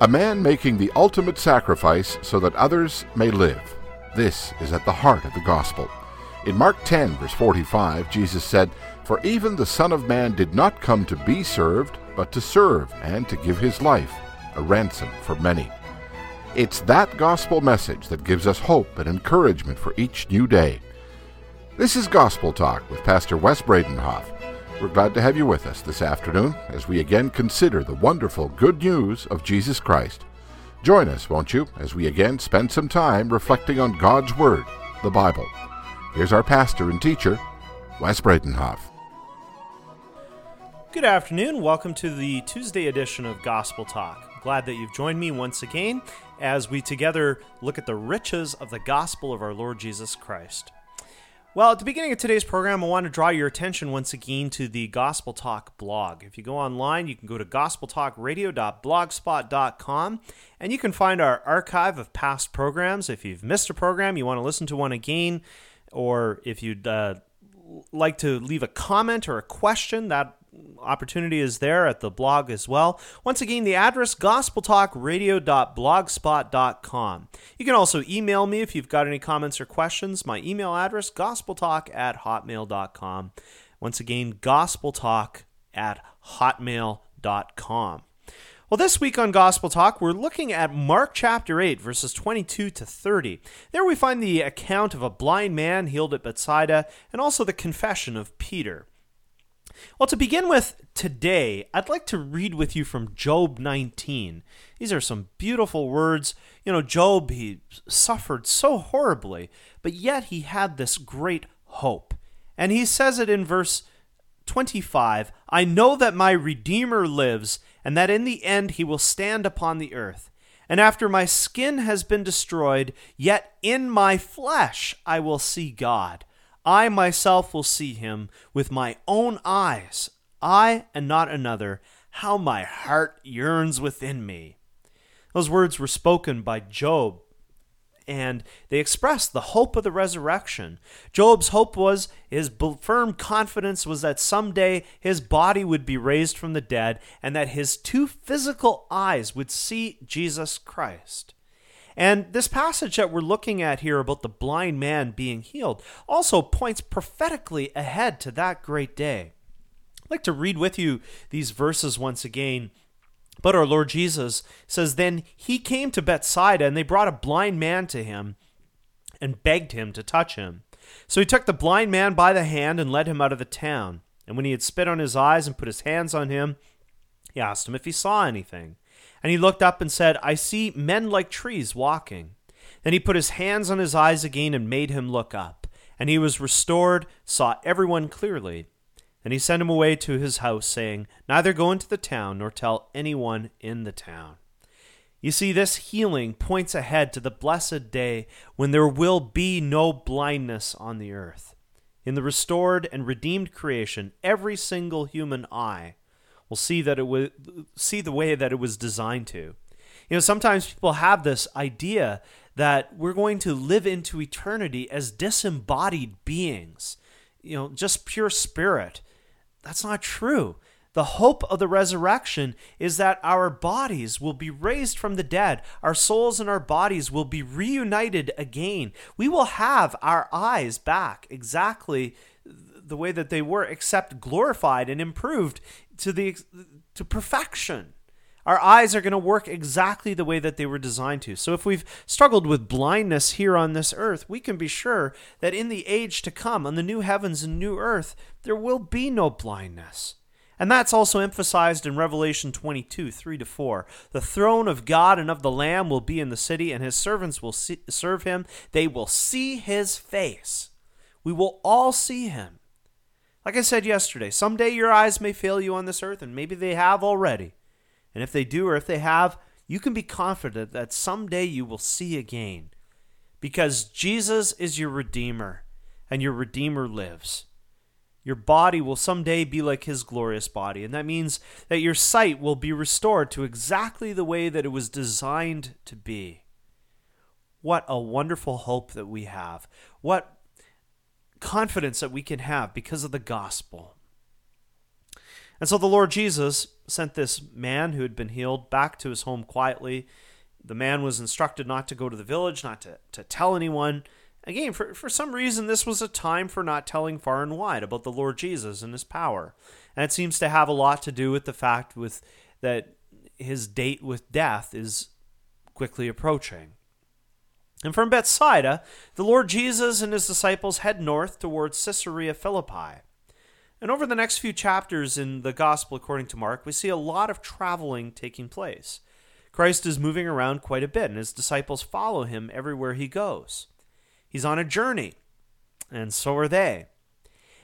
A man making the ultimate sacrifice so that others may live. This is at the heart of the gospel. In Mark 10, verse 45, Jesus said, For even the Son of Man did not come to be served, but to serve, and to give his life, a ransom for many. It's that gospel message that gives us hope and encouragement for each new day. This is Gospel Talk with Pastor Wes Bredenhof. We're glad to have you with us this afternoon as we again consider the wonderful good news of Jesus Christ. Join us, won't you, as we again spend some time reflecting on God's Word, the Bible. Here's our pastor and teacher, Wes Bredenhof. Good afternoon. Welcome to the Tuesday edition of Gospel Talk. Glad that you've joined me once again as we together look at the riches of the gospel of our Lord Jesus Christ. Well, at the beginning of today's program, I want to draw your attention once again to the Gospel Talk blog. If you go online, you can go to gospeltalkradio.blogspot.com and you can find our archive of past programs. If you've missed a program, you want to listen to one again, or if you'd uh, like to leave a comment or a question, that opportunity is there at the blog as well. Once again, the address gospeltalkradio.blogspot.com. You can also email me if you've got any comments or questions. My email address, gospeltalk at hotmail.com. Once again, gospeltalk at hotmail.com. Well, this week on Gospel Talk, we're looking at Mark chapter 8, verses 22 to 30. There we find the account of a blind man healed at Bethsaida and also the confession of Peter. Well, to begin with today, I'd like to read with you from Job 19. These are some beautiful words. You know, Job, he suffered so horribly, but yet he had this great hope. And he says it in verse 25 I know that my Redeemer lives, and that in the end he will stand upon the earth. And after my skin has been destroyed, yet in my flesh I will see God. I myself will see him with my own eyes, I and not another. How my heart yearns within me. Those words were spoken by Job, and they expressed the hope of the resurrection. Job's hope was, his firm confidence was that someday his body would be raised from the dead and that his two physical eyes would see Jesus Christ. And this passage that we're looking at here about the blind man being healed also points prophetically ahead to that great day. I'd like to read with you these verses once again. But our Lord Jesus says, Then he came to Bethsaida, and they brought a blind man to him and begged him to touch him. So he took the blind man by the hand and led him out of the town. And when he had spit on his eyes and put his hands on him, he asked him if he saw anything. And he looked up and said, I see men like trees walking. Then he put his hands on his eyes again and made him look up. And he was restored, saw everyone clearly. And he sent him away to his house, saying, Neither go into the town, nor tell anyone in the town. You see, this healing points ahead to the blessed day when there will be no blindness on the earth. In the restored and redeemed creation, every single human eye will see that it was see the way that it was designed to. You know, sometimes people have this idea that we're going to live into eternity as disembodied beings, you know, just pure spirit. That's not true. The hope of the resurrection is that our bodies will be raised from the dead. Our souls and our bodies will be reunited again. We will have our eyes back exactly the way that they were, except glorified and improved to the to perfection. Our eyes are going to work exactly the way that they were designed to. So if we've struggled with blindness here on this earth, we can be sure that in the age to come, on the new heavens and new earth, there will be no blindness. And that's also emphasized in Revelation 22, 3 to 4. The throne of God and of the Lamb will be in the city, and his servants will see, serve him. They will see his face. We will all see him. Like I said yesterday, someday your eyes may fail you on this earth, and maybe they have already. And if they do, or if they have, you can be confident that someday you will see again. Because Jesus is your Redeemer, and your Redeemer lives. Your body will someday be like his glorious body, and that means that your sight will be restored to exactly the way that it was designed to be. What a wonderful hope that we have. What confidence that we can have because of the gospel. And so the Lord Jesus sent this man who had been healed back to his home quietly. The man was instructed not to go to the village, not to, to tell anyone. Again, for, for some reason, this was a time for not telling far and wide about the Lord Jesus and his power. And it seems to have a lot to do with the fact with that his date with death is quickly approaching. And from Bethsaida, the Lord Jesus and his disciples head north towards Caesarea Philippi. And over the next few chapters in the Gospel according to Mark, we see a lot of traveling taking place. Christ is moving around quite a bit, and his disciples follow him everywhere he goes. He's on a journey, and so are they.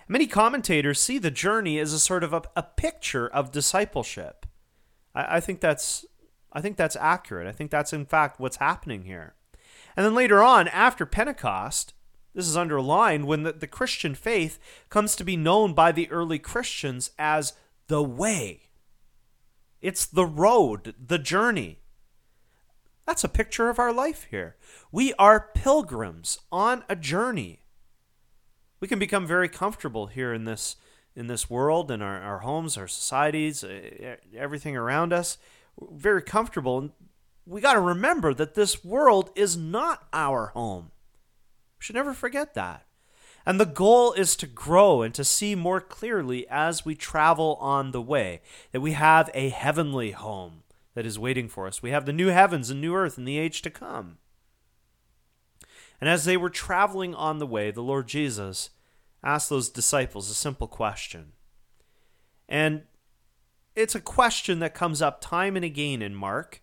Many commentators see the journey as a sort of a, a picture of discipleship. I, I think that's I think that's accurate. I think that's in fact what's happening here. And then later on, after Pentecost, this is underlined when the, the Christian faith comes to be known by the early Christians as the way. It's the road, the journey. That's a picture of our life here. We are pilgrims on a journey. We can become very comfortable here in this in this world, in our, our homes, our societies, everything around us. very comfortable we got to remember that this world is not our home. We should never forget that. And the goal is to grow and to see more clearly as we travel on the way that we have a heavenly home that is waiting for us. We have the new heavens and new earth in the age to come. And as they were traveling on the way, the Lord Jesus asked those disciples a simple question. And it's a question that comes up time and again in Mark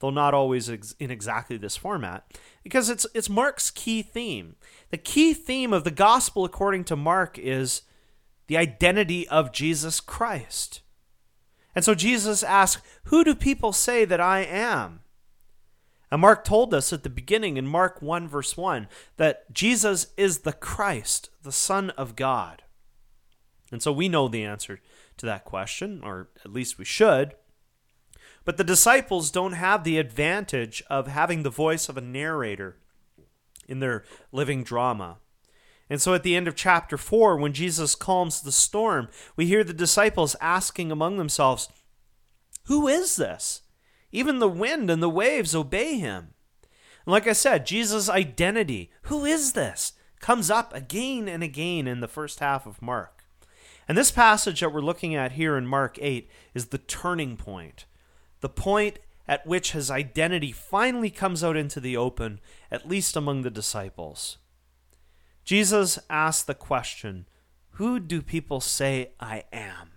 though not always ex- in exactly this format, because it's it's Mark's key theme. The key theme of the gospel according to Mark is the identity of Jesus Christ. And so Jesus asks, "Who do people say that I am?" And Mark told us at the beginning in Mark 1 verse 1 that Jesus is the Christ, the Son of God. And so we know the answer to that question, or at least we should. But the disciples don't have the advantage of having the voice of a narrator in their living drama. And so at the end of chapter 4, when Jesus calms the storm, we hear the disciples asking among themselves, Who is this? Even the wind and the waves obey him. And like I said, Jesus' identity, who is this, comes up again and again in the first half of Mark. And this passage that we're looking at here in Mark 8 is the turning point the point at which his identity finally comes out into the open, at least among the disciples. Jesus asked the question, Who do people say I am?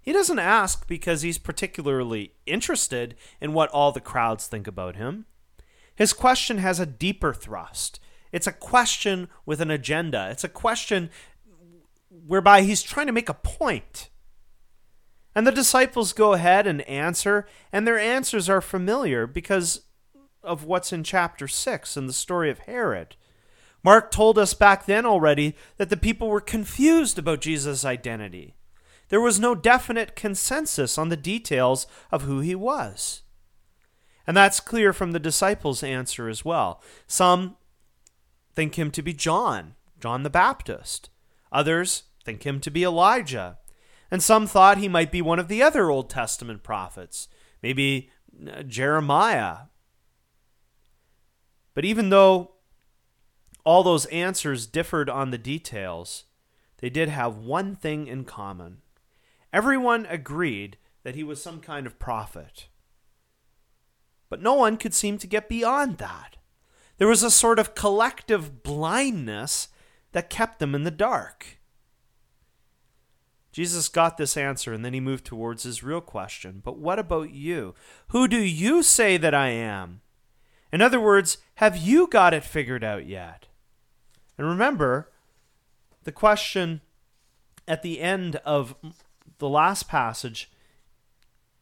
He doesn't ask because he's particularly interested in what all the crowds think about him. His question has a deeper thrust. It's a question with an agenda. It's a question whereby he's trying to make a point. And the disciples go ahead and answer, and their answers are familiar because of what's in chapter 6 in the story of Herod. Mark told us back then already that the people were confused about Jesus' identity. There was no definite consensus on the details of who he was. And that's clear from the disciples' answer as well. Some think him to be John, John the Baptist. Others think him to be Elijah and some thought he might be one of the other Old Testament prophets, maybe uh, Jeremiah. But even though all those answers differed on the details, they did have one thing in common. Everyone agreed that he was some kind of prophet. But no one could seem to get beyond that. There was a sort of collective blindness that kept them in the dark. Jesus got this answer and then he moved towards his real question. But what about you? Who do you say that I am? In other words, have you got it figured out yet? And remember, the question at the end of the last passage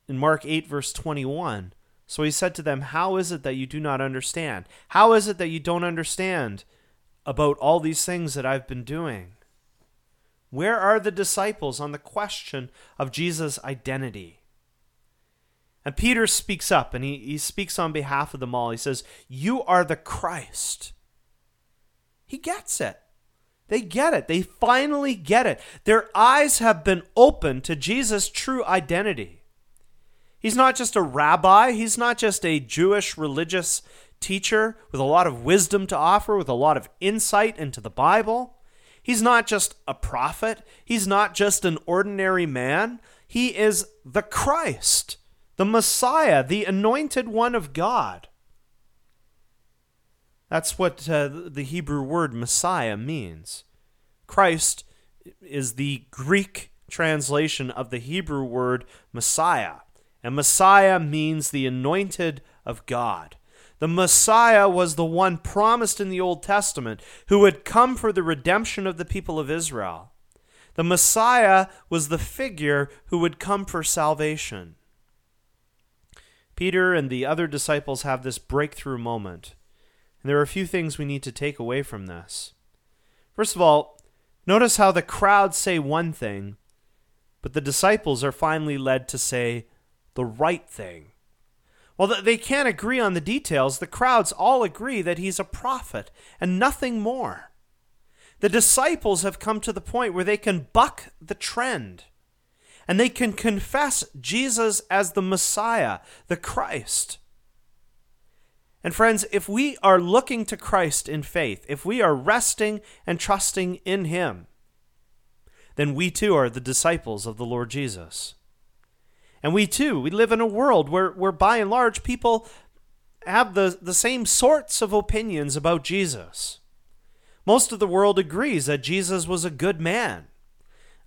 in Mark 8, verse 21. So he said to them, How is it that you do not understand? How is it that you don't understand about all these things that I've been doing? Where are the disciples on the question of Jesus' identity? And Peter speaks up and he, he speaks on behalf of them all. He says, You are the Christ. He gets it. They get it. They finally get it. Their eyes have been opened to Jesus' true identity. He's not just a rabbi, he's not just a Jewish religious teacher with a lot of wisdom to offer, with a lot of insight into the Bible. He's not just a prophet, he's not just an ordinary man. He is the Christ, the Messiah, the anointed one of God. That's what uh, the Hebrew word Messiah means. Christ is the Greek translation of the Hebrew word Messiah. And Messiah means the anointed of God. The Messiah was the one promised in the Old Testament who would come for the redemption of the people of Israel. The Messiah was the figure who would come for salvation. Peter and the other disciples have this breakthrough moment. And there are a few things we need to take away from this. First of all, notice how the crowd say one thing, but the disciples are finally led to say the right thing. Well, they can't agree on the details. The crowds all agree that he's a prophet and nothing more. The disciples have come to the point where they can buck the trend and they can confess Jesus as the Messiah, the Christ. And friends, if we are looking to Christ in faith, if we are resting and trusting in Him, then we too are the disciples of the Lord Jesus. And we too, we live in a world where, where by and large people have the, the same sorts of opinions about Jesus. Most of the world agrees that Jesus was a good man.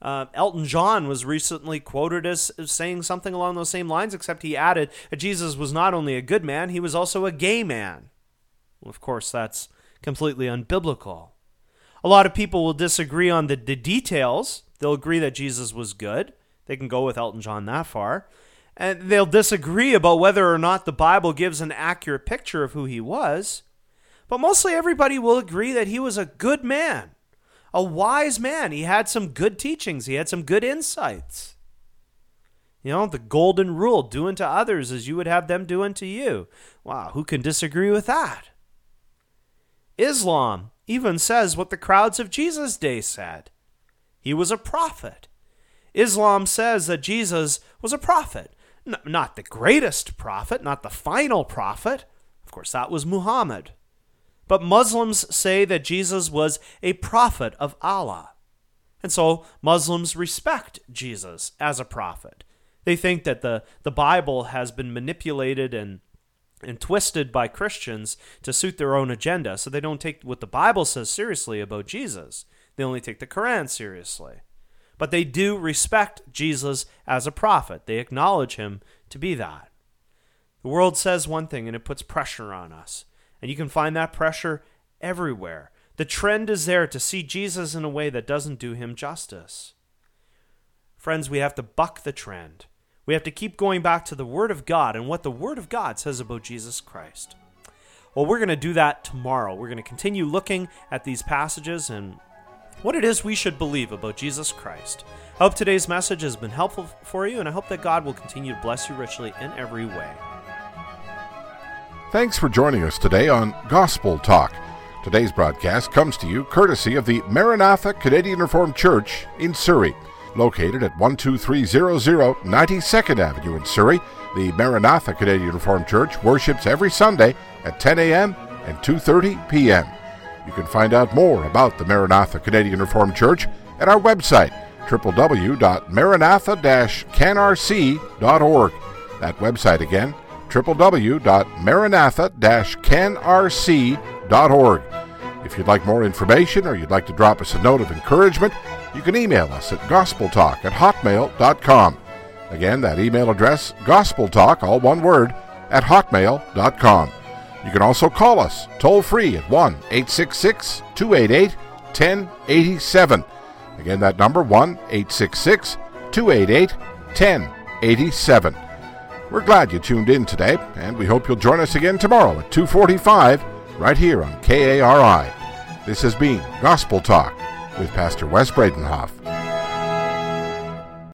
Uh, Elton John was recently quoted as, saying something along those same lines, except he added that Jesus was not only a good man, he was also a gay man. Well, of course, that's completely unbiblical. A lot of people will disagree on the, the details. They'll agree that Jesus was good. They can go with Elton John that far. And they'll disagree about whether or not the Bible gives an accurate picture of who he was. But mostly everybody will agree that he was a good man a wise man. He had some good teachings, he had some good insights. You know, the golden rule do unto others as you would have them do unto you. Wow, who can disagree with that? Islam even says what the crowds of Jesus' day said he was a prophet. Islam says that Jesus was a prophet. Not the greatest prophet, not the final prophet. Of course, that was Muhammad. But Muslims say that Jesus was a prophet of Allah. And so Muslims respect Jesus as a prophet. They think that the, the Bible has been manipulated and, and twisted by Christians to suit their own agenda, so they don't take what the Bible says seriously about Jesus. They only take the Quran seriously. But they do respect Jesus as a prophet, they acknowledge him to be that. The world says one thing and it puts pressure on us. And you can find that pressure everywhere. The trend is there to see Jesus in a way that doesn't do him justice. Friends, we have to buck the trend. We have to keep going back to the Word of God and what the Word of God says about Jesus Christ. Well, we're going to do that tomorrow. We're going to continue looking at these passages and what it is we should believe about Jesus Christ. I hope today's message has been helpful for you, and I hope that God will continue to bless you richly in every way. Thanks for joining us today on Gospel Talk. Today's broadcast comes to you courtesy of the Maranatha Canadian Reformed Church in Surrey. Located at 12300 92nd Avenue in Surrey, the Maranatha Canadian Reformed Church worships every Sunday at 10 a.m. and 2:30 p.m. You can find out more about the Maranatha Canadian Reformed Church at our website www.maranatha-canrc.org. That website again www.maranatha-canrc.org. If you'd like more information or you'd like to drop us a note of encouragement, you can email us at gospeltalk at hotmail.com. Again, that email address, gospeltalk, all one word, at hotmail.com. You can also call us toll free at 1 866 288 1087. Again, that number 1 866 288 1087. We're glad you tuned in today, and we hope you'll join us again tomorrow at 2:45 right here on KARI. This has been Gospel Talk with Pastor Wes Bredenhof.